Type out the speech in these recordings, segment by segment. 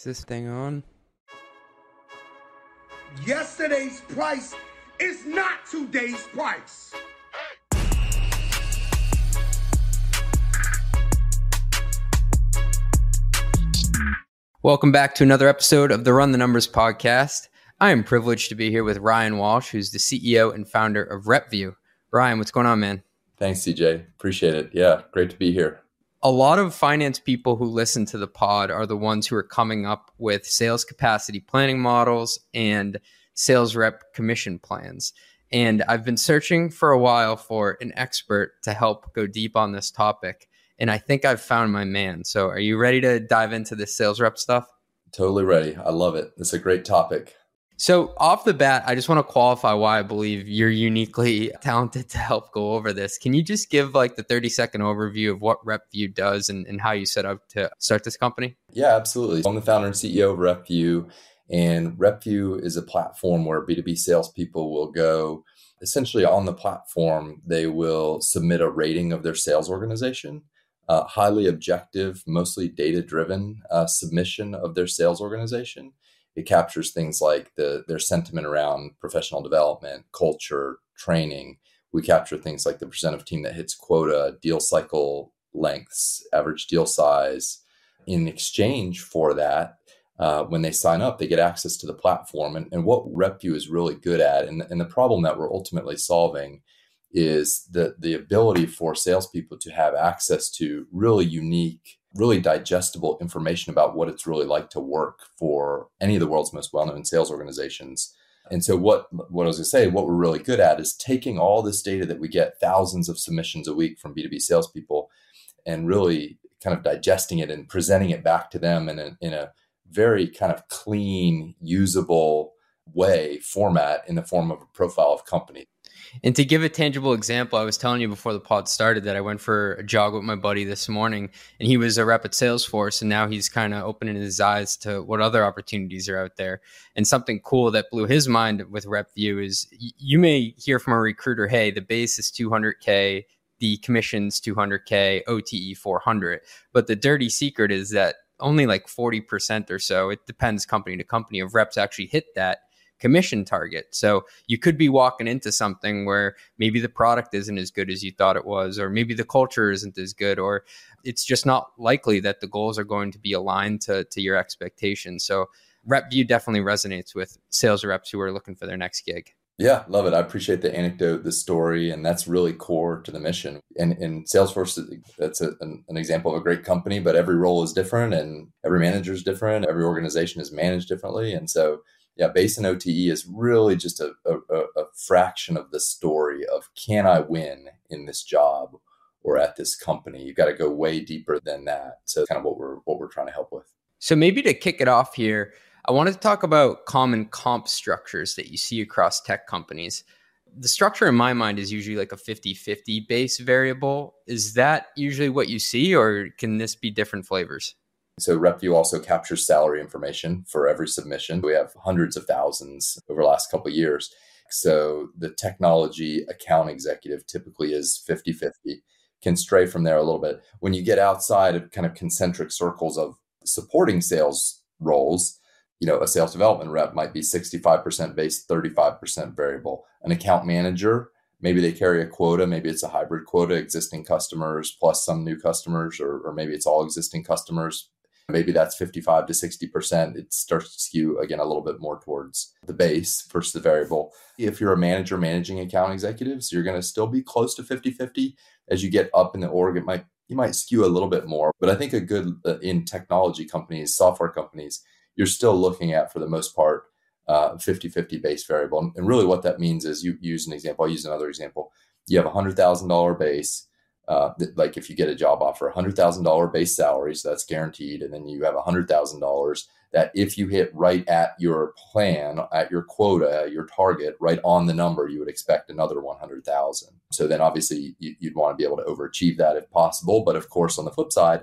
Is this thing on? Yesterday's price is not today's price. Welcome back to another episode of the Run the Numbers podcast. I am privileged to be here with Ryan Walsh, who's the CEO and founder of RepVue. Ryan, what's going on, man? Thanks, CJ. Appreciate it. Yeah, great to be here. A lot of finance people who listen to the pod are the ones who are coming up with sales capacity planning models and sales rep commission plans. And I've been searching for a while for an expert to help go deep on this topic. And I think I've found my man. So, are you ready to dive into this sales rep stuff? Totally ready. I love it. It's a great topic. So, off the bat, I just want to qualify why I believe you're uniquely talented to help go over this. Can you just give like the 30 second overview of what RepVue does and, and how you set up to start this company? Yeah, absolutely. I'm the founder and CEO of RepVue, and RepVue is a platform where B2B salespeople will go essentially on the platform, they will submit a rating of their sales organization. Uh, highly objective, mostly data driven uh, submission of their sales organization it captures things like the their sentiment around professional development, culture, training. We capture things like the percent of team that hits quota, deal cycle lengths, average deal size. In exchange for that, uh, when they sign up, they get access to the platform. And, and what RepVue is really good at, and, and the problem that we're ultimately solving, is the the ability for salespeople to have access to really unique really digestible information about what it's really like to work for any of the world's most well-known sales organizations. And so what what I was going to say, what we're really good at is taking all this data that we get thousands of submissions a week from B2B salespeople and really kind of digesting it and presenting it back to them in a, in a very kind of clean, usable way format in the form of a profile of company. And to give a tangible example, I was telling you before the pod started that I went for a jog with my buddy this morning, and he was a rep at Salesforce, and now he's kind of opening his eyes to what other opportunities are out there. And something cool that blew his mind with RepVue is you may hear from a recruiter, "Hey, the base is 200k." The commission's 200K, OTE 400. But the dirty secret is that only like 40% or so, it depends company to company, of reps actually hit that commission target. So you could be walking into something where maybe the product isn't as good as you thought it was, or maybe the culture isn't as good, or it's just not likely that the goals are going to be aligned to, to your expectations. So RepVue definitely resonates with sales reps who are looking for their next gig. Yeah, love it. I appreciate the anecdote, the story, and that's really core to the mission. And in Salesforce, that's a, an, an, example of a great company, but every role is different and every manager is different. Every organization is managed differently. And so yeah, base and OTE is really just a, a, a fraction of the story of can I win in this job or at this company. You've got to go way deeper than that. So kind of what we're what we're trying to help with. So maybe to kick it off here, I wanted to talk about common comp structures that you see across tech companies. The structure in my mind is usually like a 50-50 base variable. Is that usually what you see or can this be different flavors? So RepVue also captures salary information for every submission. We have hundreds of thousands over the last couple years. So the technology account executive typically is 50 50, can stray from there a little bit. When you get outside of kind of concentric circles of supporting sales roles, you know, a sales development rep might be 65% base, 35% variable. An account manager, maybe they carry a quota, maybe it's a hybrid quota, existing customers plus some new customers, or, or maybe it's all existing customers maybe that's 55 to 60%. It starts to skew again a little bit more towards the base versus the variable. If you're a manager managing account executives, you're going to still be close to 50 50. As you get up in the org, it might you might skew a little bit more. But I think a good uh, in technology companies, software companies, you're still looking at for the most part uh, 50 50 base variable. And really what that means is you use an example, I'll use another example. You have a $100,000 base uh, like if you get a job offer, a $100,000 base salary, so that's guaranteed. And then you have a $100,000 that if you hit right at your plan, at your quota, your target, right on the number, you would expect another 100,000. So then obviously you, would want to be able to overachieve that if possible. But of course, on the flip side,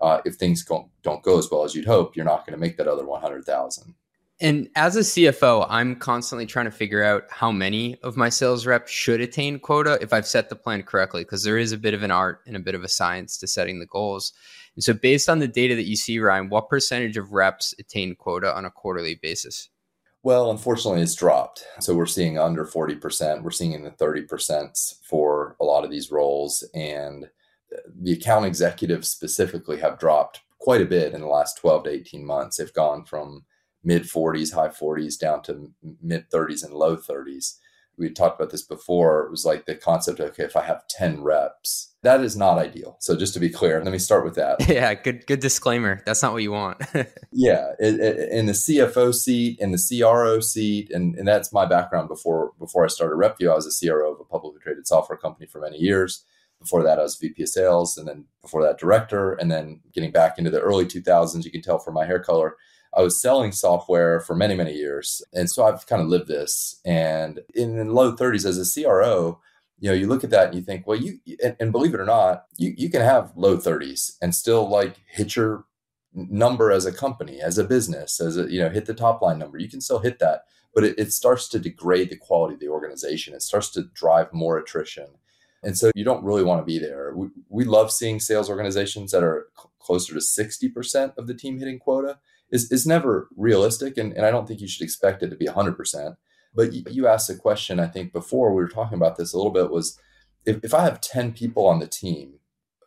uh, if things don't, don't go as well as you'd hope, you're not going to make that other 100,000. And as a CFO, I'm constantly trying to figure out how many of my sales reps should attain quota if I've set the plan correctly, because there is a bit of an art and a bit of a science to setting the goals. And so, based on the data that you see, Ryan, what percentage of reps attain quota on a quarterly basis? Well, unfortunately, it's dropped. So we're seeing under 40%. We're seeing in the 30% for a lot of these roles. And the account executives specifically have dropped quite a bit in the last 12 to 18 months. They've gone from mid 40s, high 40s down to mid 30s and low 30s. We talked about this before. It was like the concept of, okay, if I have 10 reps, that is not ideal. So just to be clear, let me start with that. Yeah, good good disclaimer. That's not what you want. yeah, it, it, in the CFO seat, in the CRO seat, and, and that's my background before before I started RepVue. I was a CRO of a publicly traded software company for many years. Before that, I was VP of sales, and then before that, director. And then getting back into the early 2000s, you can tell from my hair color, I was selling software for many, many years. And so I've kind of lived this. And in the low 30s as a CRO, you know, you look at that and you think, well, you, and, and believe it or not, you, you can have low 30s and still like hit your number as a company, as a business, as a, you know, hit the top line number. You can still hit that, but it, it starts to degrade the quality of the organization. It starts to drive more attrition. And so you don't really want to be there. We, we love seeing sales organizations that are cl- closer to 60% of the team hitting quota is, is never realistic. And, and I don't think you should expect it to be 100%. But you, you asked a question, I think, before we were talking about this a little bit was if, if I have 10 people on the team,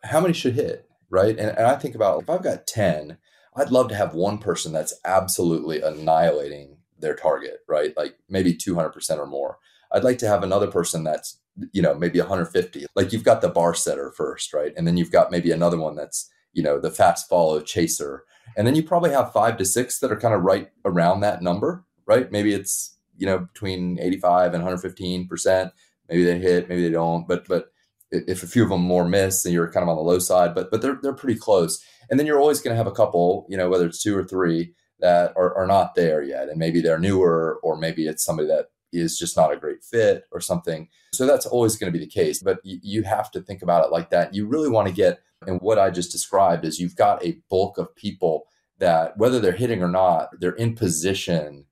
how many should hit? Right. And, and I think about if I've got 10, I'd love to have one person that's absolutely annihilating their target, right? Like maybe 200% or more. I'd like to have another person that's, you know, maybe 150. Like you've got the bar setter first, right? And then you've got maybe another one that's, you know, the fast follow chaser. And then you probably have five to six that are kind of right around that number, right? Maybe it's, you know, between 85 and 115%. Maybe they hit, maybe they don't. But, but, if a few of them more miss and you're kind of on the low side, but but they're they're pretty close. And then you're always going to have a couple, you know, whether it's two or three that are, are not there yet, and maybe they're newer, or maybe it's somebody that is just not a great fit or something. So that's always going to be the case. But you, you have to think about it like that. You really want to get and what I just described is you've got a bulk of people that, whether they're hitting or not, they're in position.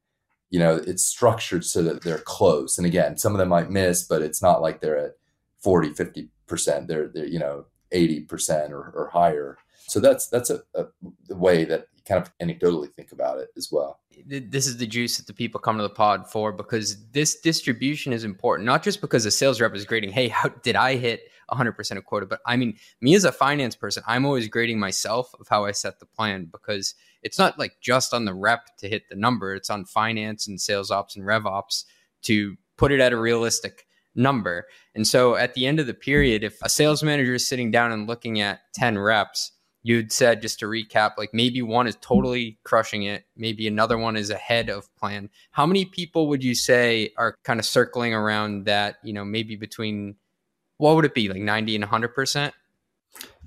You know, it's structured so that they're close. And again, some of them might miss, but it's not like they're at 40, 50%. They're, they're you know, 80% or, or higher. So that's that's a, a way that you kind of anecdotally think about it as well. This is the juice that the people come to the pod for because this distribution is important, not just because a sales rep is grading, hey, how did I hit 100% of quota. But I mean, me as a finance person, I'm always grading myself of how I set the plan because it's not like just on the rep to hit the number, it's on finance and sales ops and rev ops to put it at a realistic number. And so at the end of the period, if a sales manager is sitting down and looking at 10 reps, you'd said just to recap like maybe one is totally crushing it maybe another one is ahead of plan how many people would you say are kind of circling around that you know maybe between what would it be like 90 and 100%?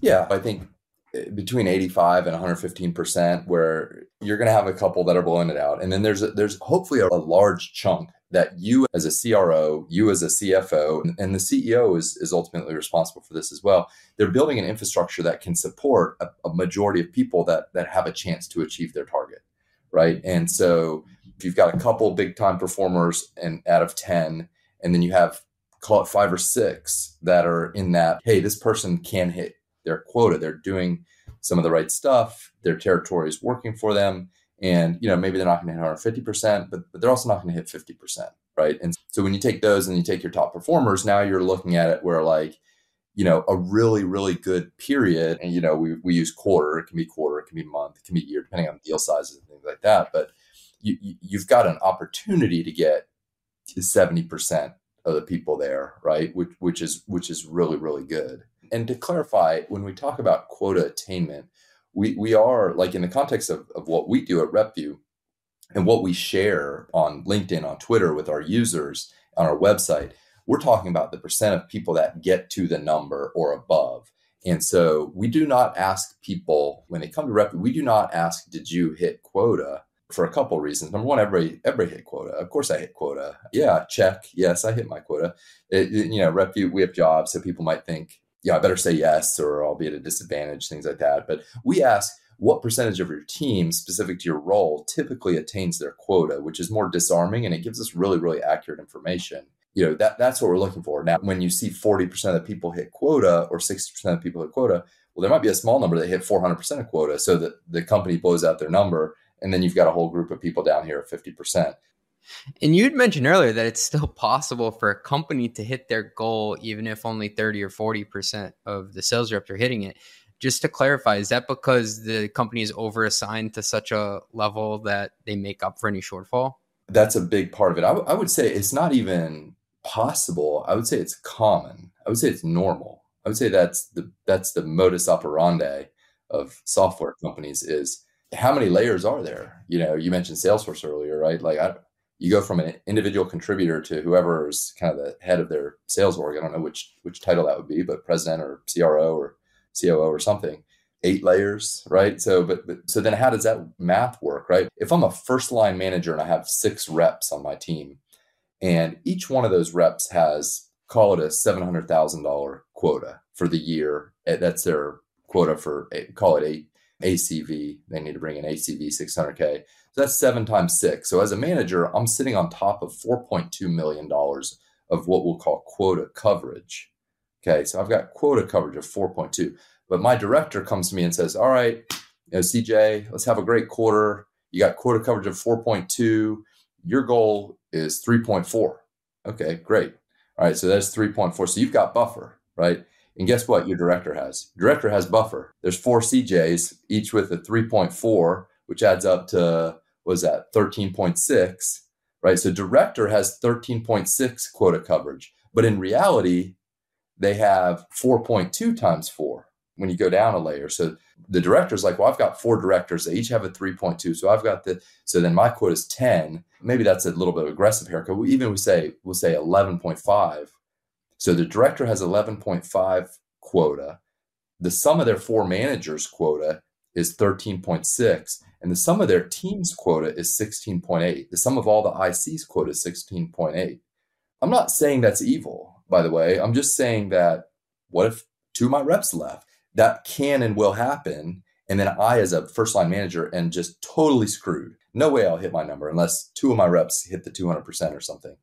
Yeah, I think eh, between 85 and 115% where you're going to have a couple that are blowing it out and then there's a, there's hopefully a, a large chunk that you as a CRO, you as a CFO, and the CEO is, is ultimately responsible for this as well. They're building an infrastructure that can support a, a, majority of people that that have a chance to achieve their target, right? And so if you've got a couple big time performers and out of 10, and then you have call it five or six that are in that, hey, this person can hit their quota. They're doing some of the right stuff. Their territory is working for them. And, you know, maybe they're not going to hit 150%, but, but they're also not going to hit 50%. Right. And so when you take those and you take your top performers, now you're looking at it where like, you know, a really, really good period. And, you know, we, we use quarter, it can be quarter, it can be month, it can be year, depending on deal sizes and things like that. But you, you've got an opportunity to get to 70% of the people there, right? Which which is which is really really good. And to clarify, when we talk about quota attainment, we we are like in the context of, of what we do at RepVue and what we share on LinkedIn, on Twitter with our users, on our website, we're talking about the percent of people that get to the number or above. And so we do not ask people when they come to RepVue, we do not ask, did you hit quota? For a couple reasons. Number one, everybody everybody hit quota. Of course, I hit quota. Yeah, check. Yes, I hit my quota. It, you know, RepVue, we have jobs, so people might think, yeah, I better say yes, or I'll be at a disadvantage, things like that. But we ask, what percentage of your team specific to your role typically attains their quota, which is more disarming and it gives us really, really accurate information. You know, that that's what we're looking for. Now, when you see 40% of the people hit quota or 60% of people hit quota, well, there might be a small number that hit 400% of quota so that the company blows out their number. And then you've got a whole group of people down here at 50%. And you'd mentioned earlier that it's still possible for a company to hit their goal, even if only 30 or 40% of the sales reps are hitting it. Just to clarify, is that because the company is over assigned to such a level that they make up for any shortfall? That's a big part of it. I, w- I would say it's not even possible. I would say it's common. I would say it's normal. I would say that's the that's the modus operandi of software companies is how many layers are there? You know, you mentioned Salesforce earlier, right? Like I, you go from an individual contributor to whoever is kind of the head of their sales org. I don't know which which title that would be, but president or CRO or COO or something. Eight layers, right? So, but, but so then how does that math work, right? If I'm a first line manager and I have six reps on my team, and each one of those reps has call it a seven hundred thousand dollar quota for the year. Eh, that's their quota for call it eight ACV. They need to bring in ACV 600K. So that's seven times six. So as a manager, I'm sitting on top of $4.2 million of what we'll call quota coverage. Okay. So I've got quota coverage of 4.2. But my director comes to me and says, All right, you know, CJ, let's have a great quarter. You got quota coverage of 4.2. Your goal is 3.4. Okay, great. All right, so that's 3.4. So you've got buffer, right? And guess what? Your director has. director has buffer. There's four CJs, each with a 3.4, which adds up to was that 13.6, right? So director has 13.6 quota coverage, but in reality, they have 4.2 times four when you go down a layer. So the director's like, well, I've got four directors. They each have a 3.2. So I've got the, so then my quota is 10. Maybe that's a little bit aggressive here. Even we say, we'll say 11.5. So the director has 11.5 quota. The sum of their four managers quota is 13.6. And the sum of their team's quota is 16.8. The sum of all the IC's quota is 16.8. I'm not saying that's evil, by the way. I'm just saying that what if two of my reps left? That can and will happen. And then I, as a first line manager, am just totally screwed. No way I'll hit my number unless two of my reps hit the 200% or something.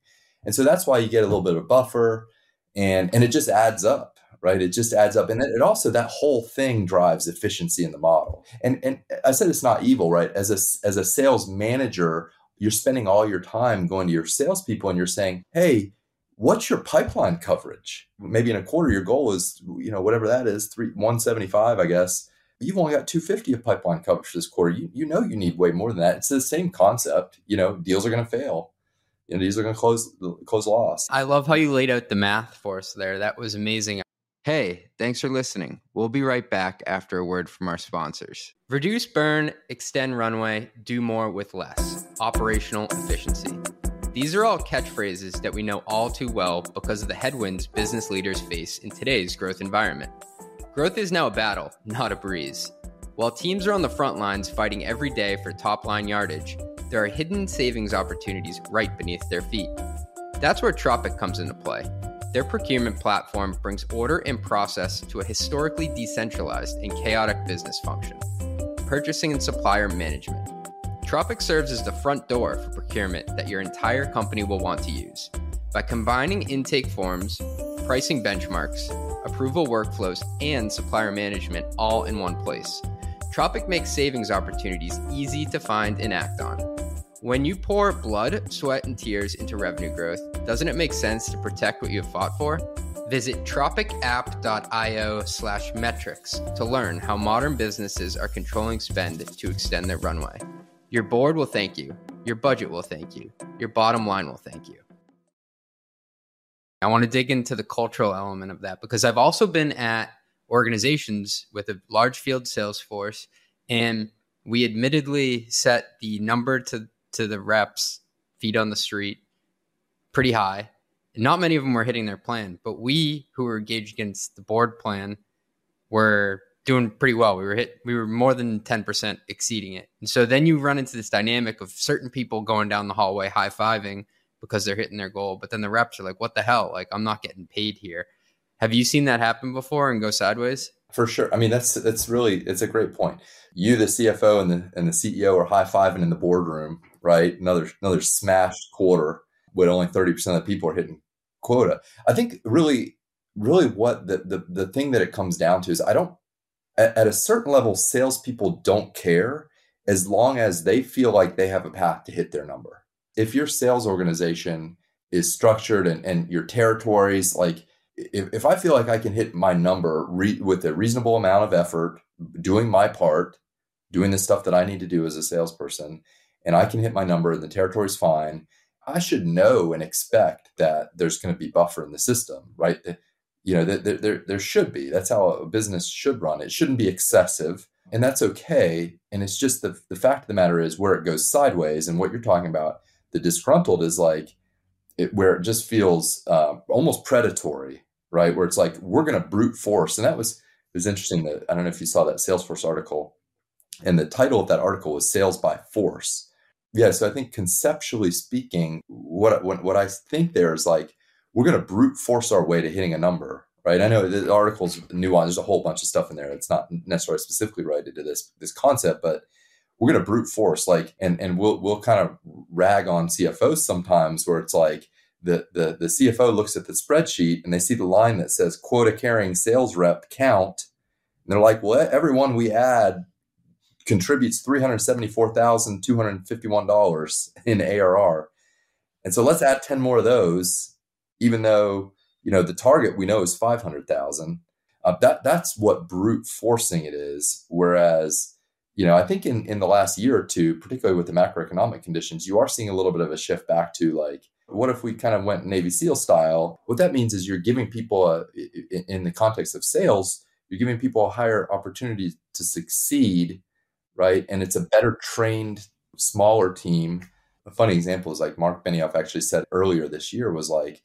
And so that's why you get a little bit of a buffer and, and it just adds up right? It just adds up. And it also, that whole thing drives efficiency in the model. And, and I said it's not evil, right? As a, as a sales manager, you're spending all your time going to your salespeople and you're saying, hey, what's your pipeline coverage? Maybe in a quarter, your goal is, you know, whatever that is, three, 175, I guess. You've only got 250 of pipeline coverage this quarter. You, you know you need way more than that. It's the same concept. You know, deals are going to fail you know, these are going to close close loss. I love how you laid out the math for us there. That was amazing. Hey, thanks for listening. We'll be right back after a word from our sponsors. Reduce burn, extend runway, do more with less. Operational efficiency. These are all catchphrases that we know all too well because of the headwinds business leaders face in today's growth environment. Growth is now a battle, not a breeze. While teams are on the front lines fighting every day for top line yardage, there are hidden savings opportunities right beneath their feet. That's where Tropic comes into play. Their procurement platform brings order and process to a historically decentralized and chaotic business function purchasing and supplier management. Tropic serves as the front door for procurement that your entire company will want to use. By combining intake forms, pricing benchmarks, approval workflows, and supplier management all in one place, Tropic makes savings opportunities easy to find and act on. When you pour blood, sweat, and tears into revenue growth, doesn't it make sense to protect what you have fought for? Visit tropicapp.io slash metrics to learn how modern businesses are controlling spend to extend their runway. Your board will thank you. Your budget will thank you. Your bottom line will thank you. I want to dig into the cultural element of that because I've also been at organizations with a large field sales force and we admittedly set the number to to the reps, feet on the street, pretty high. not many of them were hitting their plan, but we who were engaged against the board plan were doing pretty well. We were hit, we were more than 10% exceeding it. And so then you run into this dynamic of certain people going down the hallway high fiving because they're hitting their goal. But then the reps are like, what the hell? Like, I'm not getting paid here. Have you seen that happen before and go sideways? For sure. I mean, that's that's really it's a great point. You, the CFO, and the and the CEO are high fiving in the boardroom, right? Another another smashed quarter, but only thirty percent of the people are hitting quota. I think really, really, what the the the thing that it comes down to is I don't at, at a certain level, salespeople don't care as long as they feel like they have a path to hit their number. If your sales organization is structured and, and your territories like if, if I feel like I can hit my number re- with a reasonable amount of effort, doing my part, doing the stuff that I need to do as a salesperson, and I can hit my number and the territory's fine, I should know and expect that there's going to be buffer in the system, right? You know, there, there, there should be. That's how a business should run. It shouldn't be excessive, and that's okay. And it's just the, the fact of the matter is where it goes sideways, and what you're talking about, the disgruntled is like, it, where it just feels uh, almost predatory right? Where it's like we're going to brute force, and that was it was interesting that I don't know if you saw that Salesforce article, and the title of that article was "Sales by Force." Yeah, so I think conceptually speaking, what what, what I think there is like we're going to brute force our way to hitting a number, right? I know the article's nuanced. There's a whole bunch of stuff in there. It's not necessarily specifically related to this this concept, but we're going to brute force like, and and we'll we'll kind of rag on CFOs sometimes where it's like the, the, the CFO looks at the spreadsheet and they see the line that says quota carrying sales rep count. And they're like, well, everyone we add contributes $374,251 in ARR. And so let's add 10 more of those, even though, you know, the target we know is 500,000. Uh, that that's what brute forcing it is. Whereas, you know, I think in, in the last year or two, particularly with the macroeconomic conditions, you are seeing a little bit of a shift back to like, what if we kind of went Navy SEAL style? What that means is you're giving people, a, in the context of sales, you're giving people a higher opportunity to succeed, right? And it's a better trained, smaller team. A funny example is like Mark Benioff actually said earlier this year was like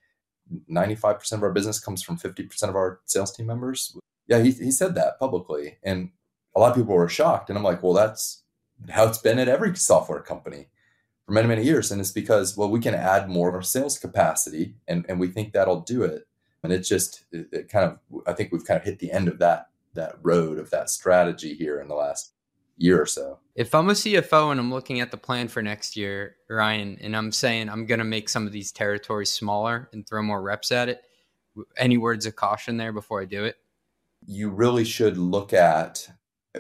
95% of our business comes from 50% of our sales team members. Yeah, he, he said that publicly. And a lot of people were shocked. And I'm like, well, that's how it's been at every software company for many many years and it's because well we can add more sales capacity and and we think that'll do it. And it's just it, it, kind of i think we've kind of hit the end of that that road of that strategy here in the last year or so. If i'm a cfo and i'm looking at the plan for next year ryan and i'm saying i'm going to make some of these territories smaller and throw more reps at it any words of caution there before i do it? You really should look at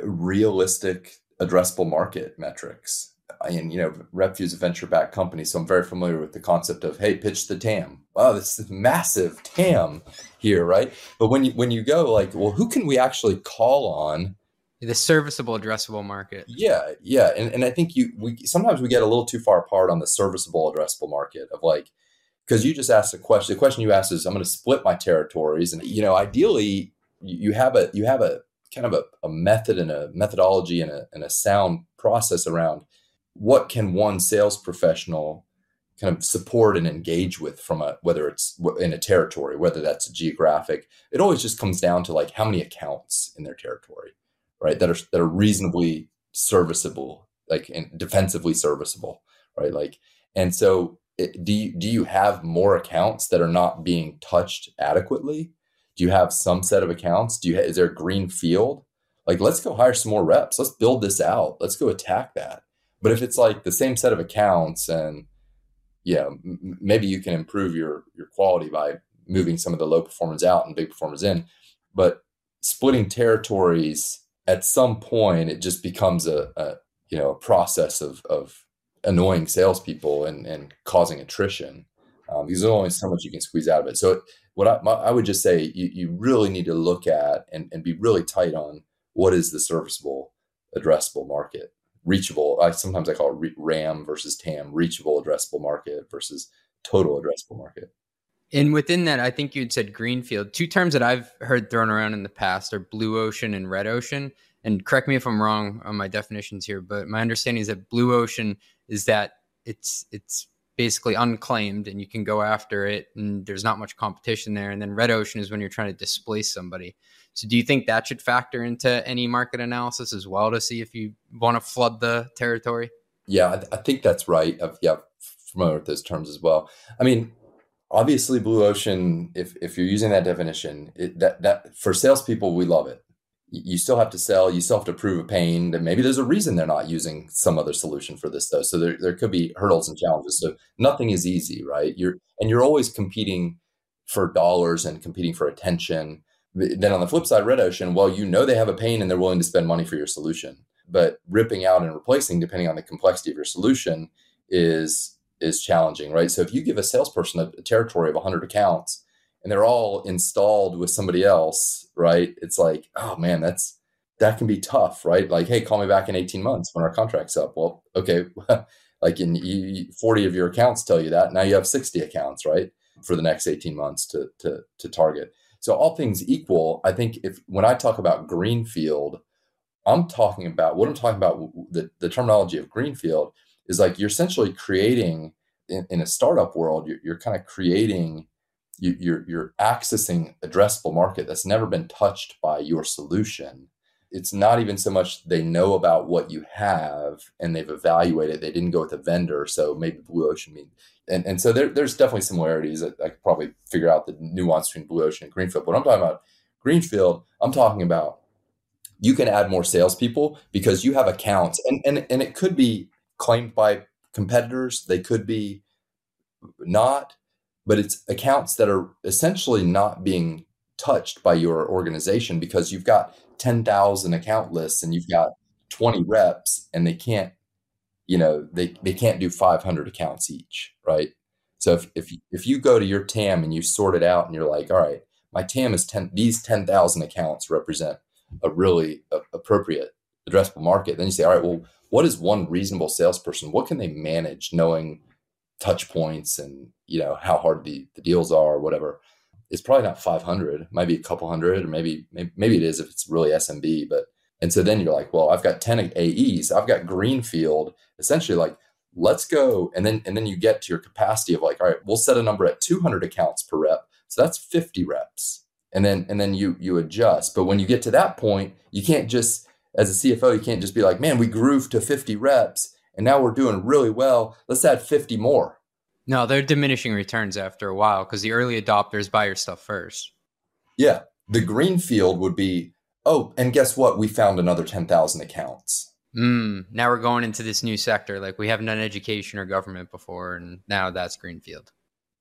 realistic addressable market metrics and you know, is a venture-backed company, so I'm very familiar with the concept of hey, pitch the TAM. Wow, this is massive TAM here, right? But when you when you go like, well, who can we actually call on? The serviceable addressable market. Yeah, yeah, and and I think you we sometimes we get a little too far apart on the serviceable addressable market of like because you just asked a question. The question you asked is, I'm going to split my territories, and you know, ideally, you have a you have a kind of a, a method and a methodology and a, and a sound process around what can one sales professional kind of support and engage with from a whether it's in a territory whether that's geographic? It always just comes down to like how many accounts in their territory right that are that are reasonably serviceable like and defensively serviceable right like and so it, do you, do you have more accounts that are not being touched adequately? Do you have some set of accounts? Do you is there a green field? Like let's go hire some more reps. Let's build this out. Let's go attack that but if it's like the same set of accounts and yeah, m- maybe you can improve your your quality by moving some of the low performers out and big performers in. But splitting territories at some point it just becomes a, a you know a process of of annoying salespeople and and causing attrition um, because there's only so much you can squeeze out of it. So what I, my, I would just say you, you really need to look at and, and be really tight on what is the serviceable addressable market reachable. I sometimes I call it RAM versus TAM, reachable addressable market versus total addressable market. And within that, I think you'd said greenfield. Two terms that I've heard thrown around in the past are blue ocean and red ocean. And correct me if I'm wrong on my definitions here, but my understanding is that blue ocean is that it's it's basically unclaimed and you can go after it and there's not much competition there. And then red ocean is when you're trying to displace somebody. So do you think that should factor into any market analysis as well to see if you want to flood the territory? Yeah, I, th- I think that's right. I've, yeah, familiar with those terms as well. I mean, obviously, blue ocean. If if you're using that definition, it, that that for salespeople, we love it. You still have to sell, you still have to prove a pain. And maybe there's a reason they're not using some other solution for this though. So there, there could be hurdles and challenges. So nothing is easy, right? You're and you're always competing for dollars and competing for attention. Then on the flip side, Red Ocean, well, you know they have a pain and they're willing to spend money for your solution. But ripping out and replacing, depending on the complexity of your solution, is is challenging, right? So if you give a salesperson a, a territory of 100 accounts and they're all installed with somebody else, right? It's like, oh man, that's that can be tough, right? Like, hey, call me back in 18 months when our contract's up. Well, okay, like in 40 of your accounts tell you that. Now you have 60 accounts, right? For the next 18 months to to to target. So all things equal, I think if when I talk about greenfield, I'm talking about what I'm talking about the, the terminology of greenfield is like you're essentially creating in, in a startup world, you're, you're kind of creating you, you're you're accessing addressable market that's never been touched by your solution. It's not even so much they know about what you have and they've evaluated they didn't go with a vendor so maybe blue ocean mean and, and so there, there's definitely similarities. That i could probably figure out the nuance between blue ocean and greenfield but i'm talking about greenfield i'm talking about you can add more salespeople because you have accounts and, and, and it could be claimed by competitors they could be not but it's accounts that are essentially not being touched by your organization because you've got 10,000 account lists and you've got 20 reps and they can't you know they, they can't do 500 accounts each right? So if, if, if you go to your tam and you sort it out and you're like all right my tam is 10 these 10,000 accounts represent a really a, appropriate addressable market. Then you say all right well what is one reasonable salesperson? What can they manage knowing touch points and you know how hard the, the deals are or whatever it's probably not 500 maybe a couple hundred or maybe, maybe maybe it is if it's really smb but and so then you're like well i've got 10 aes i've got greenfield essentially like let's go and then and then you get to your capacity of like all right we'll set a number at 200 accounts per rep so that's 50 reps. And then and then you you adjust but when you get to that point you can't just as a cfo you can't just be like man we grew to 50 reps and now we're doing really well. Let's add 50 more. No, they're diminishing returns after a while because the early adopters buy your stuff first. Yeah. The green field would be, oh, and guess what? We found another 10,000 accounts. Mm, now we're going into this new sector. Like we haven't done education or government before, and now that's greenfield.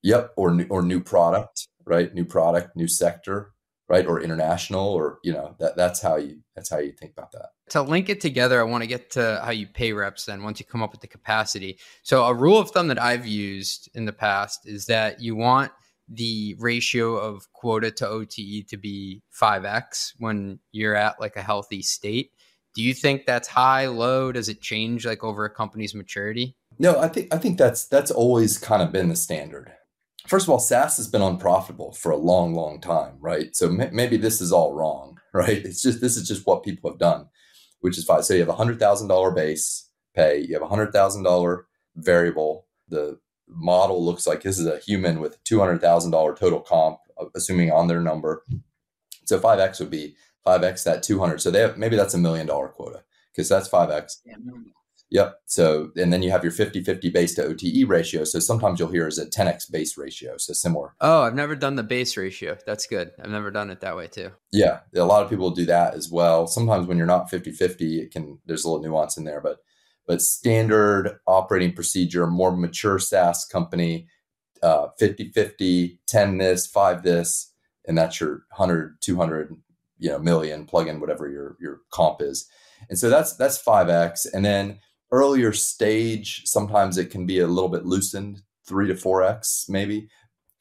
Yep. Or, or new product, right? New product, new sector right or international or you know that that's how you that's how you think about that. To link it together i want to get to how you pay reps then once you come up with the capacity. So a rule of thumb that i've used in the past is that you want the ratio of quota to ote to be 5x when you're at like a healthy state. Do you think that's high low? Does it change like over a company's maturity? No i think i think that's that's always kind of been the standard first of all, SaaS has been unprofitable for a long, long time, right? So m- maybe this is all wrong, right? It's just this is just what people have done, which is fine. So you have a hundred thousand dollar base pay, you have a hundred thousand dollar variable. The model looks like this is a human with two hundred thousand dollar total comp, uh, assuming on their number. So five x would be five x that two hundred. So they have maybe that's a million dollar quota because that's five x. Yeah, Yep. So, and then you have your 50 50 base to OTE ratio. So sometimes you'll hear is a 10x base ratio. So similar. Oh, I've never done the base ratio. That's good. I've never done it that way too. Yeah. A lot of people do that as well. Sometimes when you're not 50 50, it can, there's a little nuance in there, but, but standard operating procedure, more mature SaaS company, uh, 50 50, 10 this, five this, and that's your 100, 200, you know, million plug in whatever your, your comp is. And so that's, that's 5x. And then, earlier stage, sometimes it can be a little bit loosened, three to four X maybe.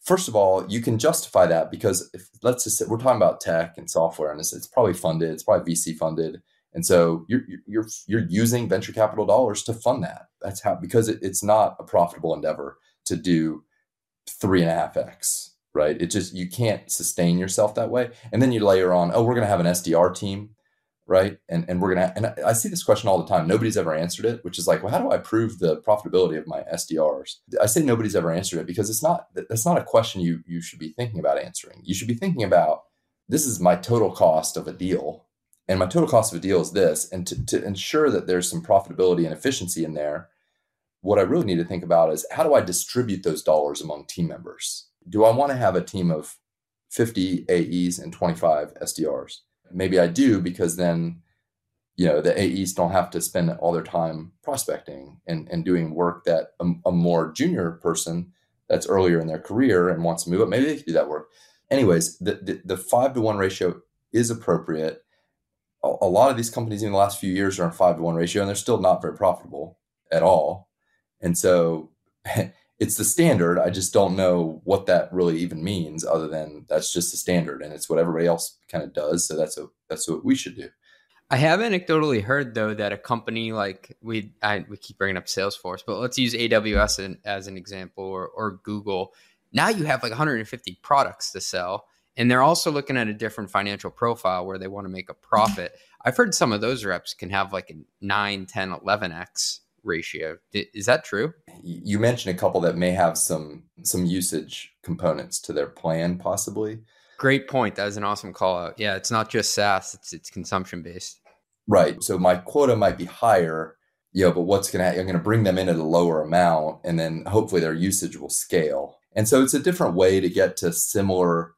First of all, you can justify that because if let's just say we're talking about tech and software, and it's, it's probably funded, it's probably VC funded, and so you're you're you're using venture capital dollars to fund that. That's how because it, it's not a profitable endeavor to do three and a half x, right? It just you can't sustain yourself that way. And then you layer on, oh, we're going to have an SDR team right? And and we're gonna and I see this question all the time. Nobody's ever answered it, which is like, well, how do I prove the profitability of my SDRs? I say nobody's ever answered it because it's not that's not a question you you should be thinking about answering. You should be thinking about this is my total cost of a deal, and my total cost of a deal is this. And to, to ensure that there's some profitability and efficiency in there, what I really need to think about is how do I distribute those dollars among team members? Do I want to have a team of 50 AEs and 25 SDRs? Maybe I do because then you know the AEs don't have to spend all their time prospecting and, and doing work that a, a more junior person that's earlier in their career and wants to move up maybe they can do that work. Anyways, the the, the five to one ratio is appropriate. A, a lot of these companies in the last few years are on five to one ratio and they're still not very profitable at all. And so it's the standard. I just don't know what that really even means, other than that's just the standard, and it's what everybody else kind of does. So that's a that's what we should do. I have anecdotally heard though that a company like we I, we keep bringing up Salesforce, but let's use AWS in, as an example or, or Google. Now you have like 150 products to sell, and they're also looking at a different financial profile where they want to make a profit. I've heard some of those reps can have like a 9, 10, 11x ratio. Is that true? You mentioned a couple that may have some some usage components to their plan, possibly. Great point. That was an awesome call out. Yeah, it's not just SaaS; it's it's consumption based. Right. So my quota might be higher, you know, but what's going to I'm going to bring them in at a lower amount, and then hopefully their usage will scale. And so it's a different way to get to similar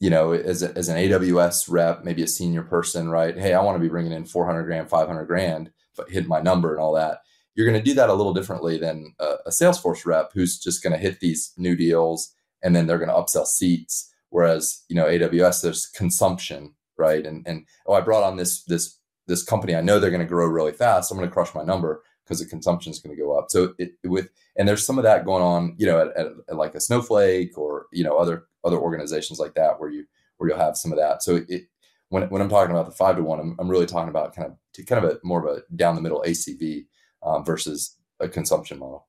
you know, as, a, as an AWS rep, maybe a senior person, right? Hey, I want to be bringing in 400 grand, 500 grand, but hit my number and all that you're going to do that a little differently than a, a Salesforce rep who's just going to hit these new deals and then they're going to upsell seats. Whereas, you know, AWS, there's consumption, right? And and oh, I brought on this this this company. I know they're going to grow really fast. I'm going to crush my number because the consumption is going to go up. So it, with and there's some of that going on, you know, at, at, at, like a Snowflake or you know other other organizations like that where you where you'll have some of that. So it when when I'm talking about the five to one, I'm, I'm really talking about kind of kind of a more of a down the middle ACV um, versus a consumption model.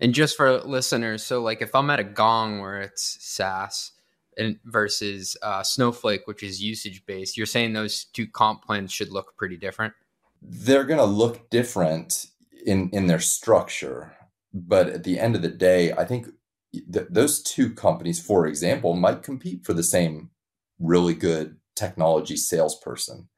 And just for listeners, so like if I'm at a Gong where it's SaaS and versus uh, Snowflake, which is usage based, you're saying those two comp plans should look pretty different. They're going to look different in in their structure, but at the end of the day, I think th- those two companies, for example, might compete for the same really good technology salesperson.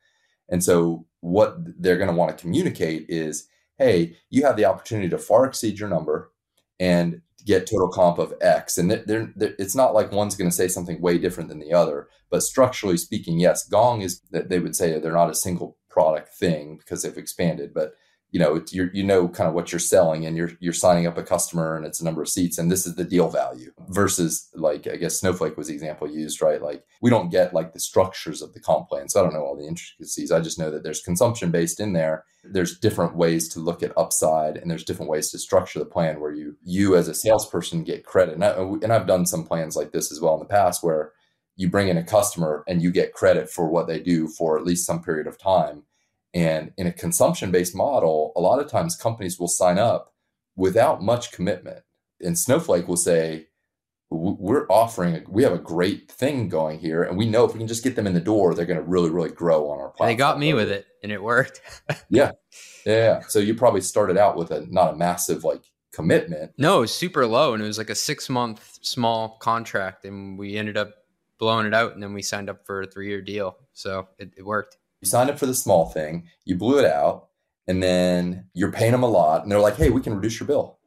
And so, what they're going to want to communicate is hey, you have the opportunity to far exceed your number and get total comp of X. And they're, they're, it's not like one's going to say something way different than the other. But structurally speaking, yes, Gong is that they would say they're not a single product thing because they've expanded, but you know you you know kind of what you're selling and you're you're signing up a customer and it's a number of seats and this is the deal value versus like I guess Snowflake was the example used right? Like we don't get like the structures of the comp plan. So I don't know all the intricacies. I just know that there's consumption based in there. There's different ways to look at upside and there's different ways to structure the plan where you you as a salesperson get credit. And, I, and I've done some plans like this as well in the past where you bring in a customer and you get credit for what they do for at least some period of time and in a consumption based model, a lot of times companies will sign up without much commitment. And Snowflake will say, we're offering, we have a great thing going here. And we know if we can just get them in the door, they're going to really, really grow on our platform. They got me with it and it worked. yeah. Yeah. So you probably started out with a not a massive like commitment. No, it was super low. And it was like a six month small contract. And we ended up blowing it out. And then we signed up for a three year deal. So it, it worked you signed up for the small thing, you blew it out, and then you're paying them a lot, and they're like, "Hey, we can reduce your bill."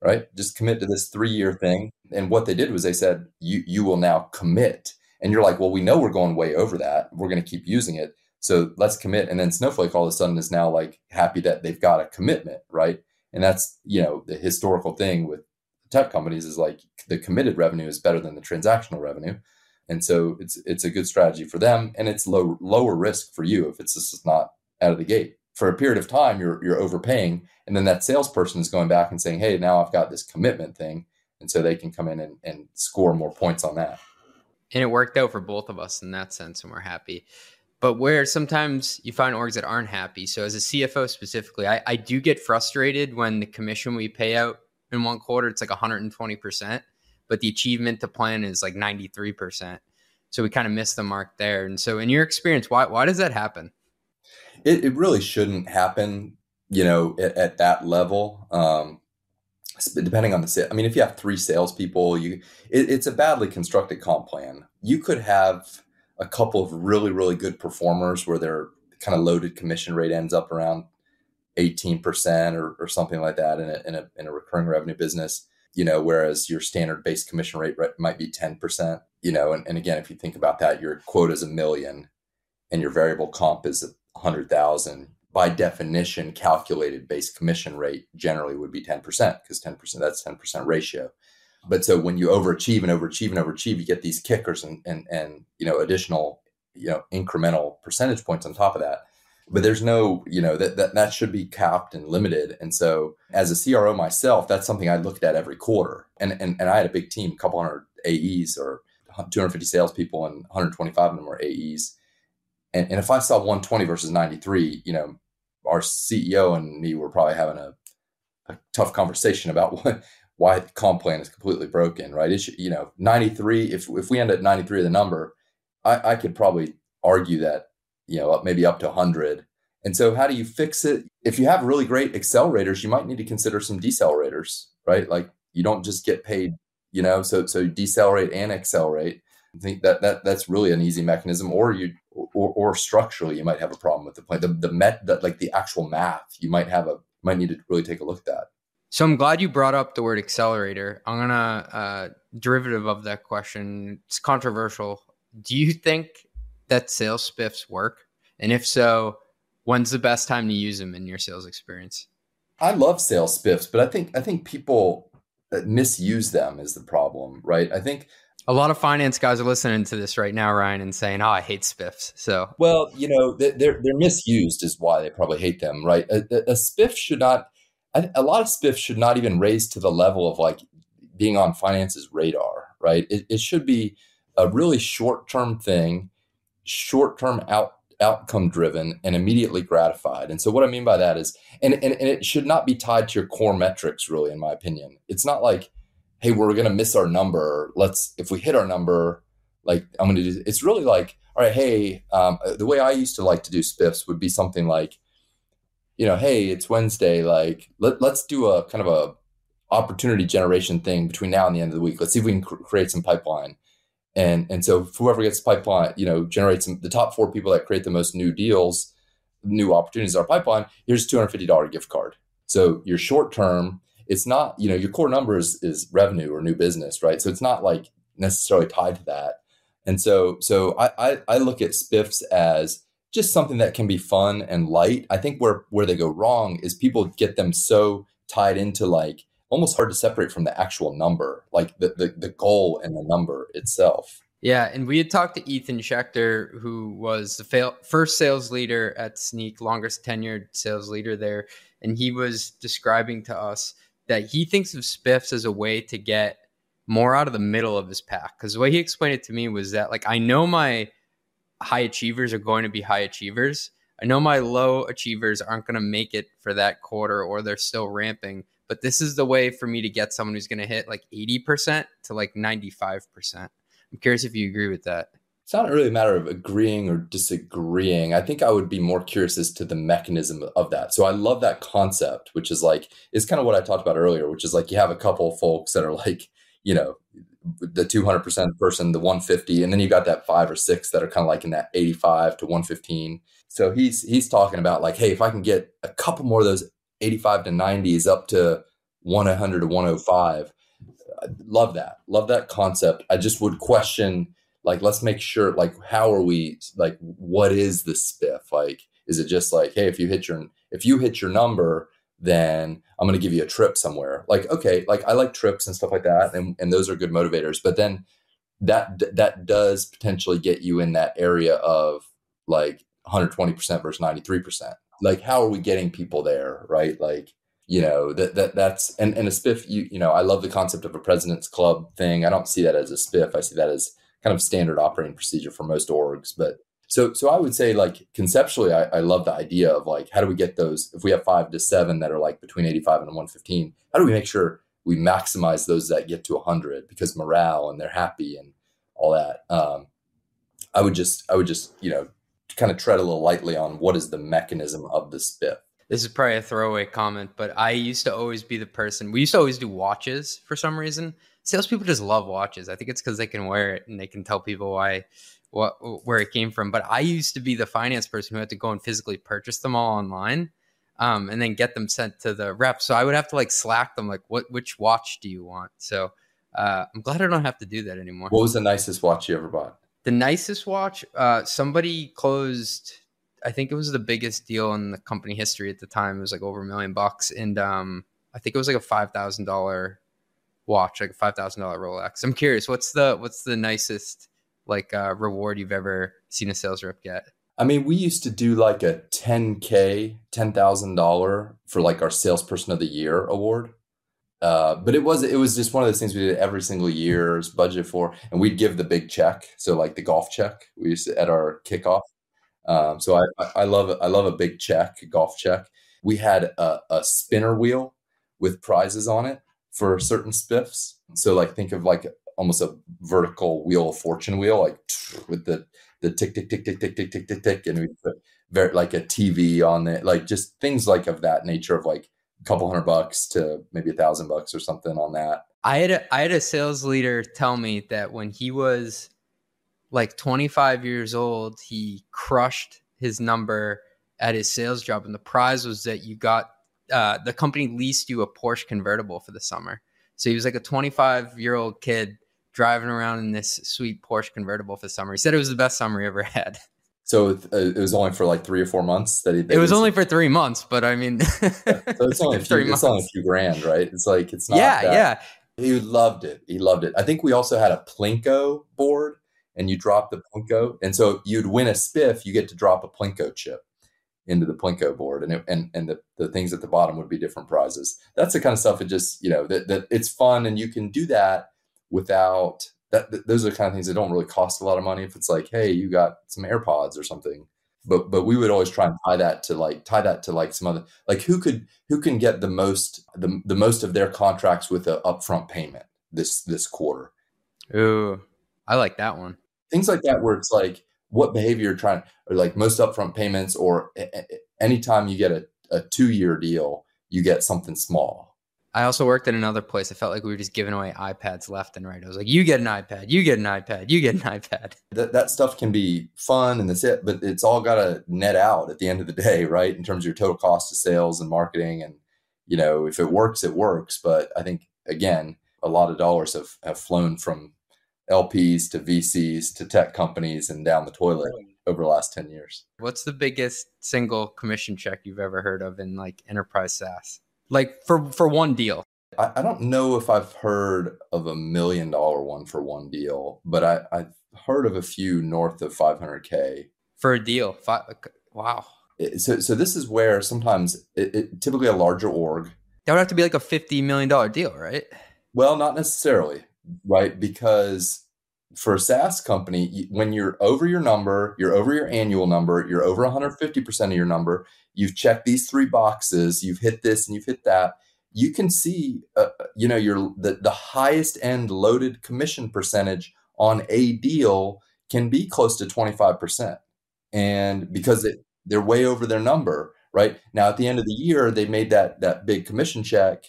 Right? Just commit to this three year thing. And what they did was they said, "You you will now commit." And you're like, "Well, we know we're going way over that. We're going to keep using it, so let's commit." And then Snowflake all of a sudden is now like happy that they've got a commitment, right? And that's you know the historical thing with tech companies is like the committed revenue is better than the transactional revenue. And so it's it's a good strategy for them, and it's low lower risk for you if it's just not out of the gate. For a period of time, you're you're overpaying, and then that salesperson is going back and saying, "Hey, now I've got this commitment thing," and so they can come in and, and score more points on that. And it worked out for both of us in that sense, and we're happy. But where sometimes you find orgs that aren't happy. So as a CFO specifically, I, I do get frustrated when the commission we pay out in one quarter it's like 120 percent but the achievement to plan is like 93%. So we kind of missed the mark there. And so in your experience, why why does that happen? It, it really shouldn't happen, you know, at, at that level. Um, depending on the sale. I mean, if you have three salespeople, you it, it's a badly constructed comp plan. You could have a couple of really, really good performers where their kind of loaded commission rate ends up around 18% or, or something like that in a, in a, in a recurring revenue business you know, whereas your standard base commission rate might be 10%, you know, and, and again, if you think about that, your quota is a million and your variable comp is 100,000, by definition, calculated base commission rate generally would be 10% because 10% that's 10% ratio. But so when you overachieve and overachieve and overachieve, you get these kickers and and and you know additional you know incremental percentage points on top of that. But there's no you know that that that should be capped and limited. And so as a CRO myself, that's something I looked at every quarter. And and and I had a big team, a couple hundred AEs or 250 salespeople, and 125 of them were AEs. And, and if I saw 120 versus 93, you know, our CEO and me were probably having a, a tough conversation about what why the comp plan is completely broken, right? It's you know 93. If if we end at 93 of the number, I, I could probably argue that you know maybe up to 100. And so, how do you fix it? If you have really great accelerators, you might need to consider some decelerators, right? Like you don't just get paid, you know. So so decelerate and accelerate. I think that that that's really an easy mechanism. Or you or, or structurally, you might have a problem with the plan. The the met that like the actual math, you might have a might need to really take a look at that. So I'm glad you brought up the word accelerator. I'm gonna uh, derivative of that question. It's controversial. Do you think that sales spiffs work? And if so, when's the best time to use them in your sales experience? I love sales spiffs, but I think I think people uh, misuse them is the problem, right? I think a lot of finance guys are listening to this right now, Ryan, and saying, "Oh, I hate spiffs." So, well, you know, they're they're misused is why they probably hate them, right? A, a spiff should not A lot of spiffs should not even raise to the level of like being on finance's radar, right? It, it should be a really short term thing, short term out outcome driven and immediately gratified. And so what I mean by that is, and, and, and it should not be tied to your core metrics, really, in my opinion. It's not like, hey, we're going to miss our number. Let's, if we hit our number, like I'm going to do, it's really like, all right, hey, um, the way I used to like to do spiffs would be something like, you know, hey, it's Wednesday. Like, let, let's do a kind of a opportunity generation thing between now and the end of the week. Let's see if we can cr- create some pipeline. And and so whoever gets pipeline, you know, generates the top four people that create the most new deals, new opportunities in our pipeline. Here's two hundred fifty dollar gift card. So your short term, it's not you know your core number is, is revenue or new business, right? So it's not like necessarily tied to that. And so so I I, I look at spiffs as just something that can be fun and light. I think where where they go wrong is people get them so tied into like almost hard to separate from the actual number, like the the, the goal and the number itself. Yeah, and we had talked to Ethan Schechter, who was the fail- first sales leader at Snyk, longest tenured sales leader there, and he was describing to us that he thinks of spiffs as a way to get more out of the middle of his pack. Because the way he explained it to me was that, like, I know my high achievers are going to be high achievers. I know my low achievers aren't going to make it for that quarter or they're still ramping, but this is the way for me to get someone who's going to hit like 80% to like 95%. I'm curious if you agree with that. It's not really a matter of agreeing or disagreeing. I think I would be more curious as to the mechanism of that. So I love that concept, which is like, is kind of what I talked about earlier, which is like you have a couple folks that are like, you know, the 200% person, the 150, and then you got that five or six that are kind of like in that 85 to 115. So he's he's talking about like, hey, if I can get a couple more of those 85 to 90 is up to 100 to 105, I love that. Love that concept. I just would question like let's make sure like how are we like what is the spiff? Like is it just like hey, if you hit your if you hit your number, then I'm going to give you a trip somewhere. Like, okay, like I like trips and stuff like that. And, and those are good motivators. But then that, that does potentially get you in that area of like 120% versus 93%. Like, how are we getting people there? Right. Like, you know, that, that that's, and, and a spiff, you, you know, I love the concept of a president's club thing. I don't see that as a spiff. I see that as kind of standard operating procedure for most orgs, but so, so I would say like conceptually, I, I love the idea of like, how do we get those, if we have five to seven that are like between 85 and 115, how do we make sure we maximize those that get to 100 because morale and they're happy and all that. Um, I would just, I would just, you know, kind of tread a little lightly on what is the mechanism of the spiff. This is probably a throwaway comment, but I used to always be the person. We used to always do watches for some reason. Salespeople just love watches. I think it's because they can wear it and they can tell people why what where it came from. But I used to be the finance person who had to go and physically purchase them all online, um, and then get them sent to the rep. So I would have to like slack them, like, what which watch do you want? So uh, I'm glad I don't have to do that anymore. What was the nicest watch you ever bought? The nicest watch, uh, somebody closed. I think it was the biggest deal in the company history at the time. It was like over a million bucks, and um, I think it was like a five thousand dollar watch, like a five thousand dollar Rolex. I'm curious, what's the what's the nicest like uh, reward you've ever seen a sales rep get? I mean, we used to do like a 10K, $10,000 for like our salesperson of the year award. Uh, but it was it was just one of those things we did every single year, budget for, and we'd give the big check. So like the golf check, we used to at our kickoff. Um, so I, I love I love a big check, golf check. We had a, a spinner wheel with prizes on it for certain spiffs. So like think of like almost a vertical wheel of fortune wheel, like with the the tick tick tick tick tick tick tick tick tick, and we put very like a TV on it, like just things like of that nature of like couple hundred bucks to maybe a thousand bucks or something on that. I had a, I had a sales leader tell me that when he was like 25 years old, he crushed his number at his sales job, and the prize was that you got uh, the company leased you a Porsche convertible for the summer. So he was like a 25 year old kid driving around in this sweet Porsche convertible for the summer. He said it was the best summer he ever had. So uh, it was only for like three or four months that he. It was only for three months, but I mean, so it's only a few. It's only a few grand, right? It's like it's not. Yeah, that. yeah. He loved it. He loved it. I think we also had a plinko board, and you drop the plinko, and so you'd win a spiff. You get to drop a plinko chip into the plinko board, and it, and and the the things at the bottom would be different prizes. That's the kind of stuff. It just you know that that it's fun, and you can do that without that, those are the kind of things that don't really cost a lot of money. If it's like, hey, you got some AirPods or something, but but we would always try and tie that to like tie that to like some other like who could who can get the most the, the most of their contracts with an upfront payment this this quarter. Ooh, I like that one. Things like that where it's like what behavior you're trying or like most upfront payments or anytime you get a, a two year deal, you get something small I also worked at another place. I felt like we were just giving away iPads left and right. I was like, you get an iPad, you get an iPad, you get an iPad. That, that stuff can be fun and that's it, but it's all got to net out at the end of the day, right? In terms of your total cost of sales and marketing. And, you know, if it works, it works. But I think, again, a lot of dollars have, have flown from LPs to VCs to tech companies and down the toilet over the last 10 years. What's the biggest single commission check you've ever heard of in like enterprise SaaS? Like for for one deal. I, I don't know if I've heard of a million dollar one for one deal, but I, I've heard of a few north of 500k for a deal. Five, uh, wow. So, so this is where sometimes it, it, typically a larger org that would have to be like a fifty million dollar deal, right? Well, not necessarily, right? Because for a SaaS company, when you're over your number, you're over your annual number, you're over 150% of your number, you've checked these three boxes, you've hit this and you've hit that, you can see, uh, you know, your the, the highest end loaded commission percentage on a deal can be close to 25%. And because it, they're way over their number, right? Now at the end of the year, they made that that big commission check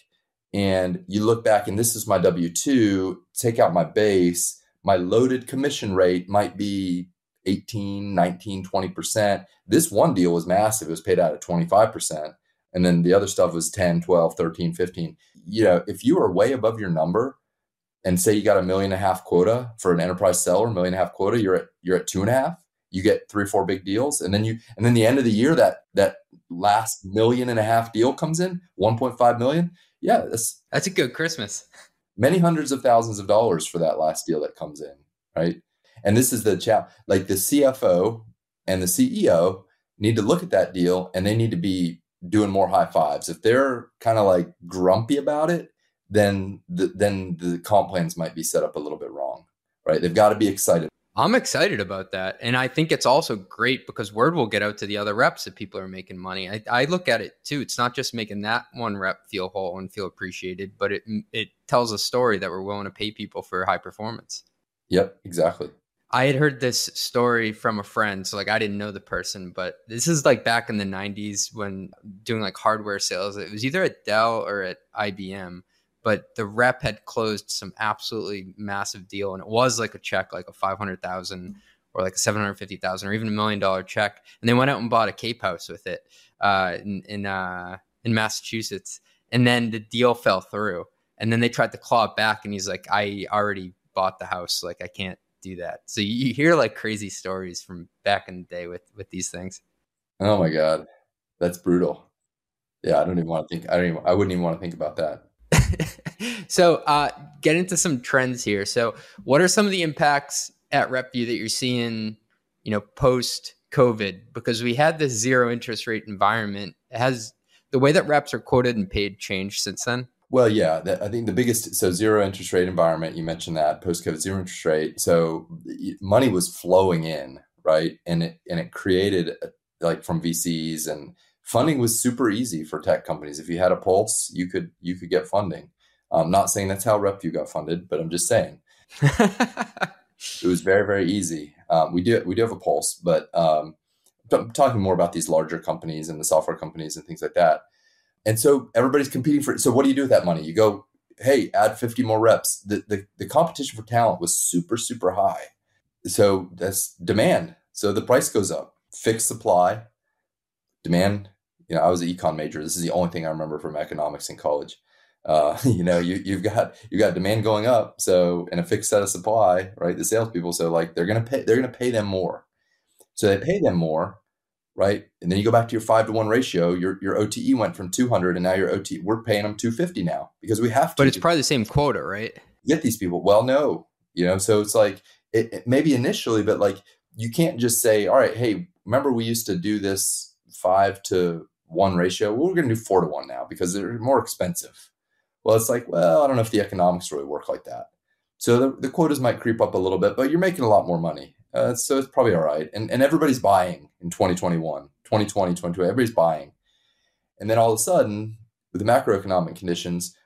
and you look back and this is my W2, take out my base, my loaded commission rate might be 18, 19, 20%. This one deal was massive. It was paid out at 25%. And then the other stuff was 10, 12, 13, 15. You know, if you are way above your number and say you got a million and a half quota for an enterprise seller, million and a half quota, you're at you're at two and a half. You get three or four big deals. And then you and then the end of the year, that that last million and a half deal comes in, 1.5 million. Yeah, that's that's a good Christmas many hundreds of thousands of dollars for that last deal that comes in, right? And this is the chat like the CFO and the CEO need to look at that deal and they need to be doing more high fives. If they're kind of like grumpy about it, then the, then the comp plans might be set up a little bit wrong, right? They've got to be excited I'm excited about that. And I think it's also great because word will get out to the other reps that people are making money. I, I, look at it too. It's not just making that one rep feel whole and feel appreciated, but it it tells a story that we're willing to pay people for high performance. Yep, exactly. I had heard this story from a friend. So like I didn't know the person, but this is like back in the 90s when doing like hardware sales. It was either at Dell or at IBM but the rep had closed some absolutely massive deal and it was like a check like a 500,000 or like a 750,000 or even a million dollar check and they went out and bought a cape house with it uh, in in, uh, in Massachusetts and then the deal fell through and then they tried to claw it back and he's like I already bought the house like I can't do that. So you hear like crazy stories from back in the day with with these things. Oh my god, that's brutal. Yeah, I don't even want to think. I don't even. I wouldn't even want to think about that. So uh, get into some trends here. So what are some of the impacts at RepVue that you're seeing? You know, post COVID, because we had this zero interest rate environment. Has the way that reps are quoted and paid changed since then? Well, yeah, I think the biggest so zero interest rate environment. You mentioned that post COVID zero interest rate. So money was flowing in, right, and it and it created a, like from VCs and funding was super easy for tech companies. If you had a pulse, you could you could get funding. I'm not saying that's how RepVue got funded, but I'm just saying it was very very easy. Um, we do we do have a pulse, but um, I'm talking more about these larger companies and the software companies and things like that. And so everybody's competing for it. So what do you do with that money? You go, hey, add 50 more reps. The, the, the competition for talent was super, super high. So that's demand. So the price goes up. Fixed supply, demand. You know, I was an econ major. This is the only thing I remember from economics in college. Uh, you know, you, you've got you've got demand going up, so and a fixed set of supply, right? The salespeople, so like they're gonna pay they're gonna pay them more, so they pay them more, right? And then you go back to your five to one ratio. Your your OTE went from 200, and now your OTE we're paying them 250 now because we have to. But it's probably the same quota, right? Get these people. Well, no, you know, so it's like it, it, maybe initially, but like you can't just say, all right, hey, remember we used to do this five to one ratio. Well, we're going to do four to one now because they're more expensive. Well, it's like, well, I don't know if the economics really work like that. So the, the quotas might creep up a little bit, but you're making a lot more money. Uh, so it's probably all right. And, and everybody's buying in 2021, 2020, 2022, everybody's buying. And then all of a sudden, with the macroeconomic conditions,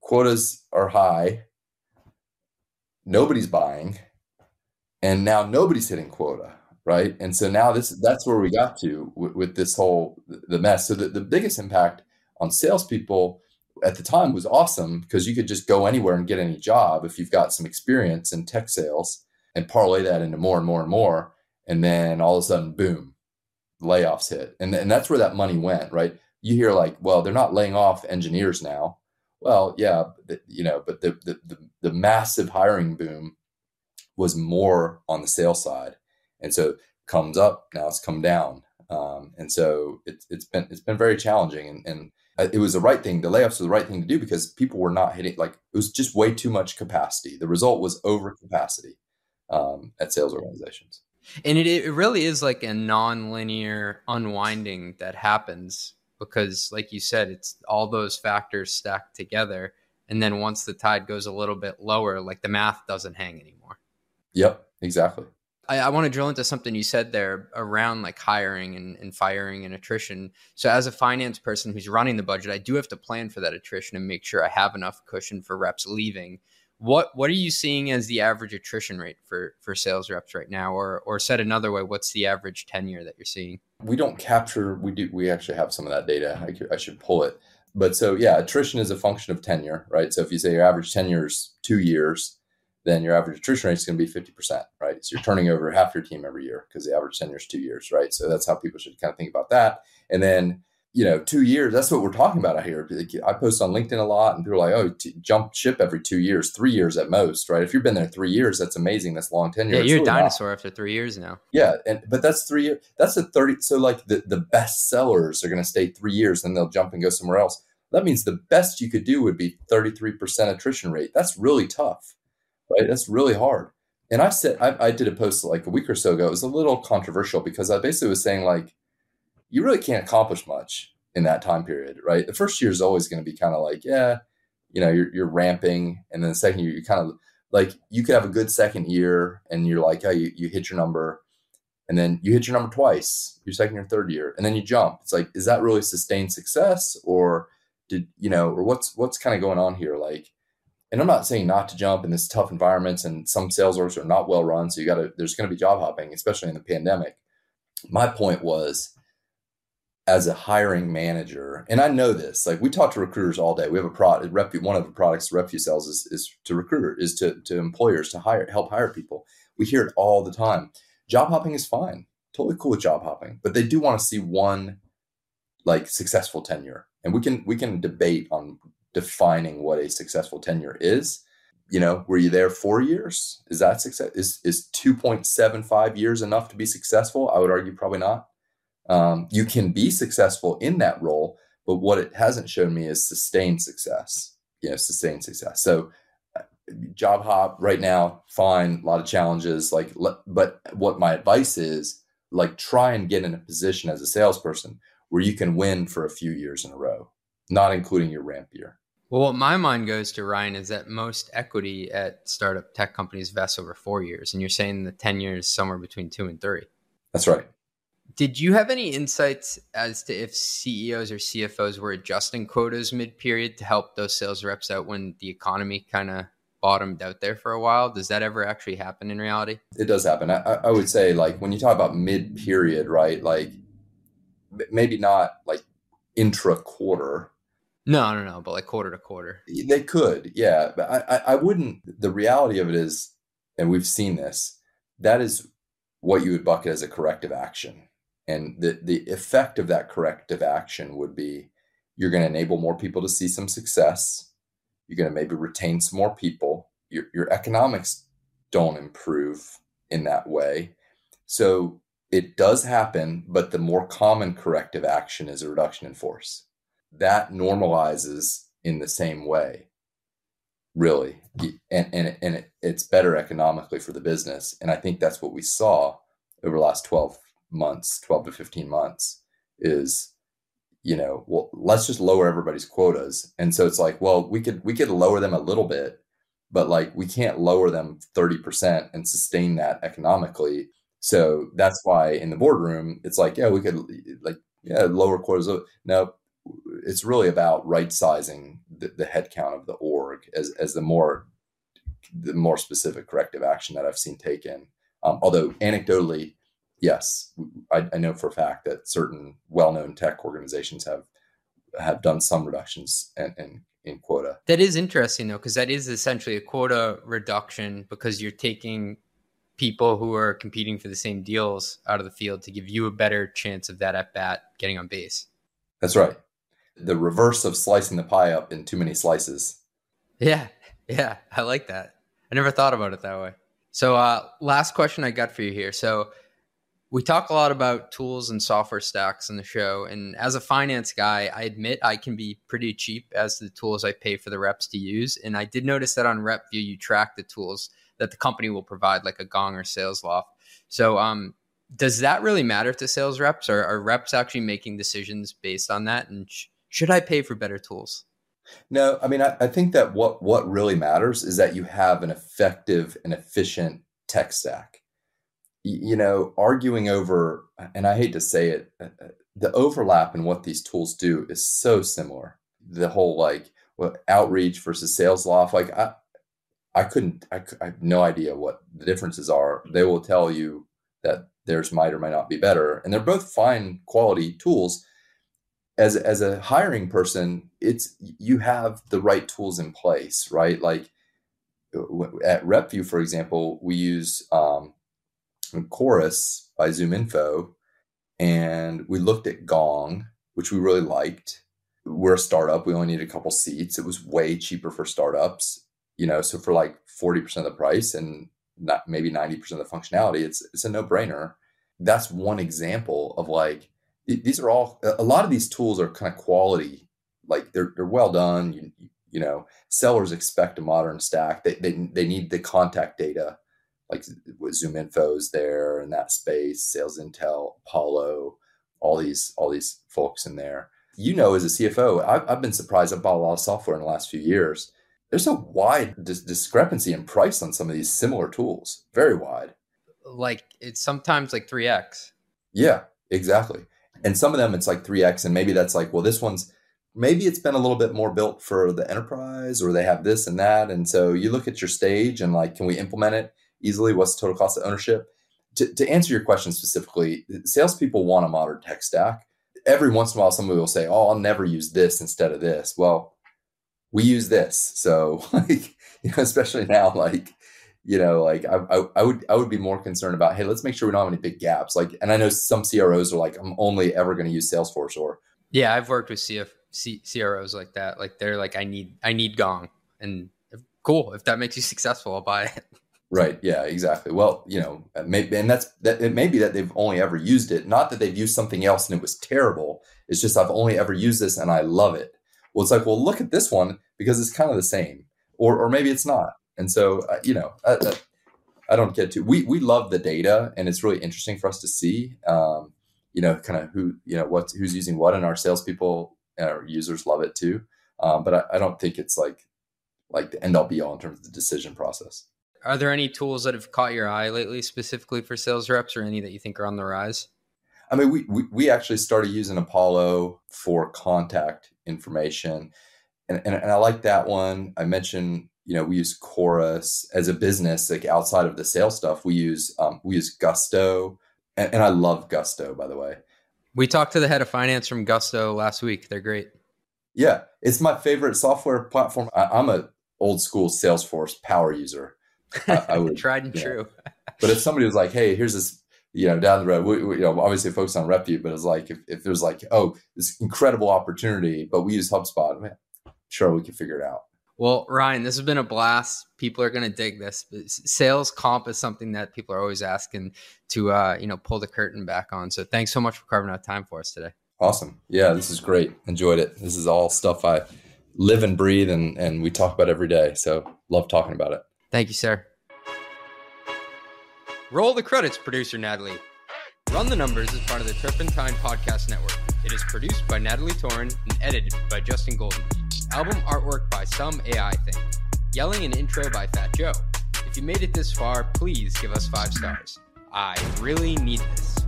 quotas are high, nobody's buying, and now nobody's hitting quota, right? And so now this that's where we got to with, with this whole the mess. So the, the biggest impact on salespeople at the time was awesome because you could just go anywhere and get any job if you've got some experience in tech sales and parlay that into more and more and more. And then all of a sudden, boom, layoffs hit. And, and that's where that money went, right? You hear like, well, they're not laying off engineers now. Well, yeah, you know, but the, the, the, the massive hiring boom was more on the sales side. And so comes up, now it's come down. Um, and so it's, it's been, it's been very challenging and, and it was the right thing. The layoffs were the right thing to do because people were not hitting, like it was just way too much capacity. The result was over capacity um, at sales organizations. And it, it really is like a non-linear unwinding that happens because, like you said, it's all those factors stacked together. And then once the tide goes a little bit lower, like the math doesn't hang anymore. Yep, exactly. I, I want to drill into something you said there around like hiring and, and firing and attrition. So, as a finance person who's running the budget, I do have to plan for that attrition and make sure I have enough cushion for reps leaving. What what are you seeing as the average attrition rate for for sales reps right now, or or said another way, what's the average tenure that you're seeing? We don't capture. We do. We actually have some of that data. I, I should pull it. But so yeah, attrition is a function of tenure, right? So if you say your average tenure is two years, then your average attrition rate is going to be 50%, right? So you're turning over half your team every year because the average tenure is two years, right? So that's how people should kind of think about that. And then you know, two years, that's what we're talking about out here. I post on LinkedIn a lot and people are like, oh, t- jump ship every two years, three years at most, right? If you've been there three years, that's amazing. That's long tenure. Yeah, you're a dinosaur after three years now. Yeah. And, but that's three years. That's a 30. So like the, the best sellers are going to stay three years, and then they'll jump and go somewhere else. That means the best you could do would be 33% attrition rate. That's really tough, right? That's really hard. And I said, I, I did a post like a week or so ago. It was a little controversial because I basically was saying like, you really can't accomplish much in that time period, right? The first year is always going to be kind of like, yeah, you know, you're, you're ramping. And then the second year, you kind of like, you could have a good second year and you're like, oh, you, you hit your number. And then you hit your number twice, your second or third year, and then you jump. It's like, is that really sustained success or did, you know, or what's, what's kind of going on here? Like, and I'm not saying not to jump in this tough environments and some sales orders are not well run. So you got to, there's going to be job hopping, especially in the pandemic. My point was, as a hiring manager, and I know this, like we talk to recruiters all day. We have a product, one of the products RepVue sells is, is to recruiter, is to, to employers to hire, help hire people. We hear it all the time. Job hopping is fine, totally cool with job hopping, but they do want to see one like successful tenure, and we can we can debate on defining what a successful tenure is. you know, were you there four years? Is that success? Is is two point seven five years enough to be successful? I would argue probably not. Um, you can be successful in that role, but what it hasn't shown me is sustained success. You know, sustained success. So, uh, job hop right now, fine, a lot of challenges. Like, but what my advice is, like, try and get in a position as a salesperson where you can win for a few years in a row, not including your ramp year. Well, what my mind goes to, Ryan, is that most equity at startup tech companies vests over four years. And you're saying the 10 years somewhere between two and three. That's right. Did you have any insights as to if CEOs or CFOs were adjusting quotas mid period to help those sales reps out when the economy kind of bottomed out there for a while? Does that ever actually happen in reality? It does happen. I, I would say, like, when you talk about mid period, right? Like, maybe not like intra quarter, no, no, no, but like quarter to quarter. They could, yeah. But I, I, I wouldn't. The reality of it is, and we've seen this, that is what you would bucket as a corrective action. And the, the effect of that corrective action would be you're going to enable more people to see some success. You're going to maybe retain some more people. Your, your economics don't improve in that way. So it does happen, but the more common corrective action is a reduction in force that normalizes in the same way really. And and, and it, it's better economically for the business. And i think that's what we saw over the last 12 months 12 to 15 months is you know well let's just lower everybody's quotas. And so it's like well we could we could lower them a little bit but like we can't lower them 30% and sustain that economically. So that's why in the boardroom it's like yeah we could like yeah lower quotas. No it's really about right sizing the, the headcount of the org as, as the more the more specific corrective action that I've seen taken. Um, although anecdotally, yes, I, I, know for a fact that certain well-known tech organizations have have done some reductions in, in, in quota. That is interesting though, because that is essentially a quota reduction because you're taking people who are competing for the same deals out of the field to give you a better chance of that at bat getting on base. That's right the reverse of slicing the pie up in too many slices. Yeah, yeah, I like that. I never thought about it that way. So, uh, last question I got for you here. So, we talk a lot about tools and software stacks in the show. And as a finance guy, I admit I can be pretty cheap as the tools I pay for the reps to use. And I did notice that on RepVue, you track the tools that the company will provide, like a Gong or SalesLoft. So, um, does that really matter to sales reps? Or are reps actually making decisions based on that? And sh- should I pay for better tools? No, I mean, I, I, think that what what really matters is that you have an effective and efficient tech stack. You know, arguing over, and I hate to say it, uh, uh, the overlap in what these tools do is so similar. The whole like well, outreach versus SalesLoft, like I, I couldn't, I, I have no idea what the differences are. They will tell you that theirs might or might not be better, and they're both fine quality tools as as a hiring person, it's you have the right tools in place, right? Like at RepVue, for example, we use um, Chorus by ZoomInfo, and we looked at Gong, which we really liked. We're a startup; we only need a couple seats. It was way cheaper for startups, you know. So for like forty percent of the price and not maybe ninety percent of the functionality, it's it's a no brainer. That's one example of like these are all a lot of these tools are kind of quality like they're, they're well done you, you know. Sellers expect a modern stack they, they, they need the contact data like with ZoomInfo is there in that space SalesIntel apollo all these all these folks in there. You know as a cfo i've, I've been surprised i've bought a lot of software in the last few years. There's a wide dis- discrepancy in price on some of these similar tools very wide. Like it's sometimes like 3x yeah exactly and some of them it's like 3x and maybe that's like well this one's maybe it's been a little bit more built for the enterprise or they have this and that. And so you look at your stage and like can we implement it easily? What's the total cost of ownership? To, to answer your question specifically salespeople want a modern tech stack. Every once in a while somebody will say oh i'll never use this instead of this. Well we use this. So like you know especially now like you know, like I, I, I, would I would be more concerned about, hey, let's make sure we don't have any big gaps. Like, and I know some CROs are like, I'm only ever going to use Salesforce or yeah, I've worked with CF, C, CROs like that. Like they're like, I need I need Gong, and of cool. If that makes you successful, I'll buy it. Right. Yeah. Exactly. Well, you know, maybe, and that's that. It may be that they've only ever used it. Not that they've used something else and it was terrible. It's just I've only ever used this and I love it. Well, it's like, well, look at this one because it's kind of the same, or or maybe it's not. And so, uh, you know, I, I, I, don't get to. We we love the data, and it's really interesting for us to see. Um, you know, kind of who you know what who's using what, and our salespeople, and our users love it too. Um, but I, I don't think it's like like the end all be all in terms of the decision process. Are there any tools that have caught your eye lately, specifically for sales reps, or any that you think are on the rise? I mean, we, we, we actually started using Apollo for contact information. And, and, and I like that one. I mentioned, you know, we use Chorus as a business, like outside of the sales stuff. We use um, we use Gusto, and, and I love Gusto, by the way. We talked to the head of finance from Gusto last week. They're great. Yeah, it's my favorite software platform. I, am a old school Salesforce power user. I, I would tried and true. but if somebody was like, "Hey, here's this," you know, down the road, we, we, you know, obviously focus on Repvue, but it's like if, if there's like, "Oh, this incredible opportunity," but we use HubSpot, man, sure, we can figure it out. Well, Ryan, this has been a blast. People are going to dig this. Sales comp is something that people are always asking to, uh, you know, pull the curtain back on. So thanks so much for carving out time for us today. Awesome. Yeah, this is great. Enjoyed it. This is all stuff I live and breathe and, and we talk about every day. So love talking about it. Thank you, sir. Roll the credits, producer Natalie. Run the Numbers is part of the Turpentine Podcast Network. It is produced by Natalie Torin and edited by Justin Golden. Album artwork by Some AI Thing. Yelling an intro by Fat Joe. If you made it this far, please give us five stars. I really need this.